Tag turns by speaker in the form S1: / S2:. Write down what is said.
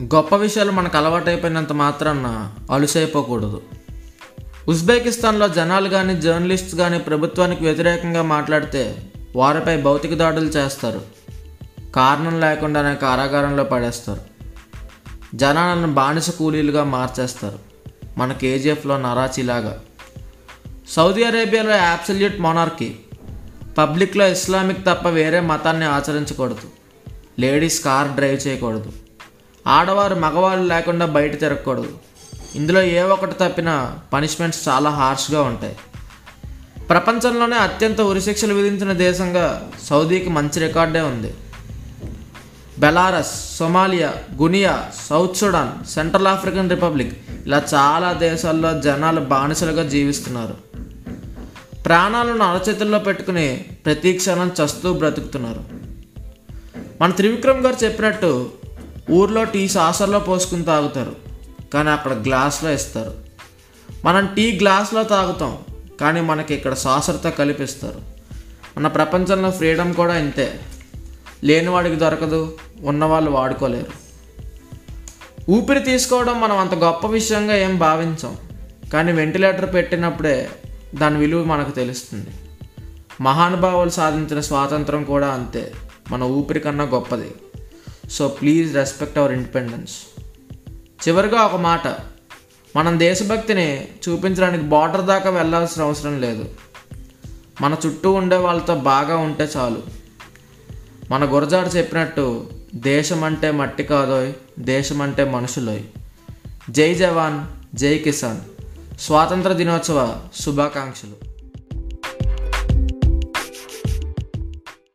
S1: గొప్ప విషయాలు మనకు అలవాటైపోయినంత మాత్రాన అలుసైపోకూడదు. ఉజ్బెకిస్తాన్లో జనాలు కానీ జర్నలిస్ట్స్ కానీ ప్రభుత్వానికి వ్యతిరేకంగా మాట్లాడితే వారిపై భౌతిక దాడులు చేస్తారు. కారణం లేకుండానే కారాగారంలో పడేస్తారు. జనాలను బానిస కూలీలుగా మార్చేస్తారు. మన కేజీఎఫ్లో నరాచిలాగా. సౌదీ అరేబియాలో యాబ్సల్యూట్ మొనార్కీ. పబ్లిక్లో ఇస్లామిక్ తప్ప వేరే మతాన్ని ఆచరించకూడదు. లేడీస్ కార్ డ్రైవ్ చేయకూడదు. ఆడవారు మగవాళ్ళు లేకుండా బయట తిరగకూడదు ఇందులో ఏ ఒక్కటి తప్పినా పనిష్మెంట్స్ చాలా హార్ష్గా ఉంటాయి. ప్రపంచంలోనే అత్యంత ఉరిశిక్షలు విధించిన దేశంగా సౌదీకి మంచి రికార్డే ఉంది. Belarus Somalia Guinea South Sudan Central African Republic ఇలా చాలా దేశాల్లో జనాలు బానిసలుగా జీవిస్తున్నారు. ప్రాణాలను అరచేతుల్లో పెట్టుకుని ప్రతి క్షణం చస్తూ బ్రతుకుతున్నారు. మన త్రివిక్రమ్ గారు చెప్పినట్టు ఊర్లో టీ సాసర్లో పోసుకుని తాగుతారు. కానీ అక్కడ గ్లాస్లో ఇస్తారు మనం టీ గ్లాస్లో తాగుతాం కానీ మనకి ఇక్కడ సాసర్తో కలిపిస్తారు. మన ప్రపంచంలో ఫ్రీడమ్ కూడా ఇంతే. లేనివాడికి దొరకదు ఉన్నవాళ్ళు వాడుకోలేరు. ఊపిరి తీసుకోవడం మనం అంత గొప్ప విషయంగా ఏం భావించాం. కానీ వెంటిలేటర్ పెట్టినప్పుడే దాని విలువ మనకు తెలుస్తుంది. మహానుభావులు సాధించిన స్వాతంత్రం కూడా అంతే. మన ఊపిరి కన్నా గొప్పది. So please respect our independence చివరిగా ఒక మాట. మనం దేశభక్తిని చూపించడానికి బార్డర్ దాకా వెళ్ళాల్సిన అవసరం లేదు. మన చుట్టూ ఉండే వాళ్ళతో బాగా ఉంటే చాలు. మన గురజాడు చెప్పినట్టు దేశం అంటే మట్టి కాదోయ్ దేశం అంటే మనుషులోయ్. జై జవాన్ జై కిసాన్. స్వాతంత్ర దినోత్సవ శుభాకాంక్షలు.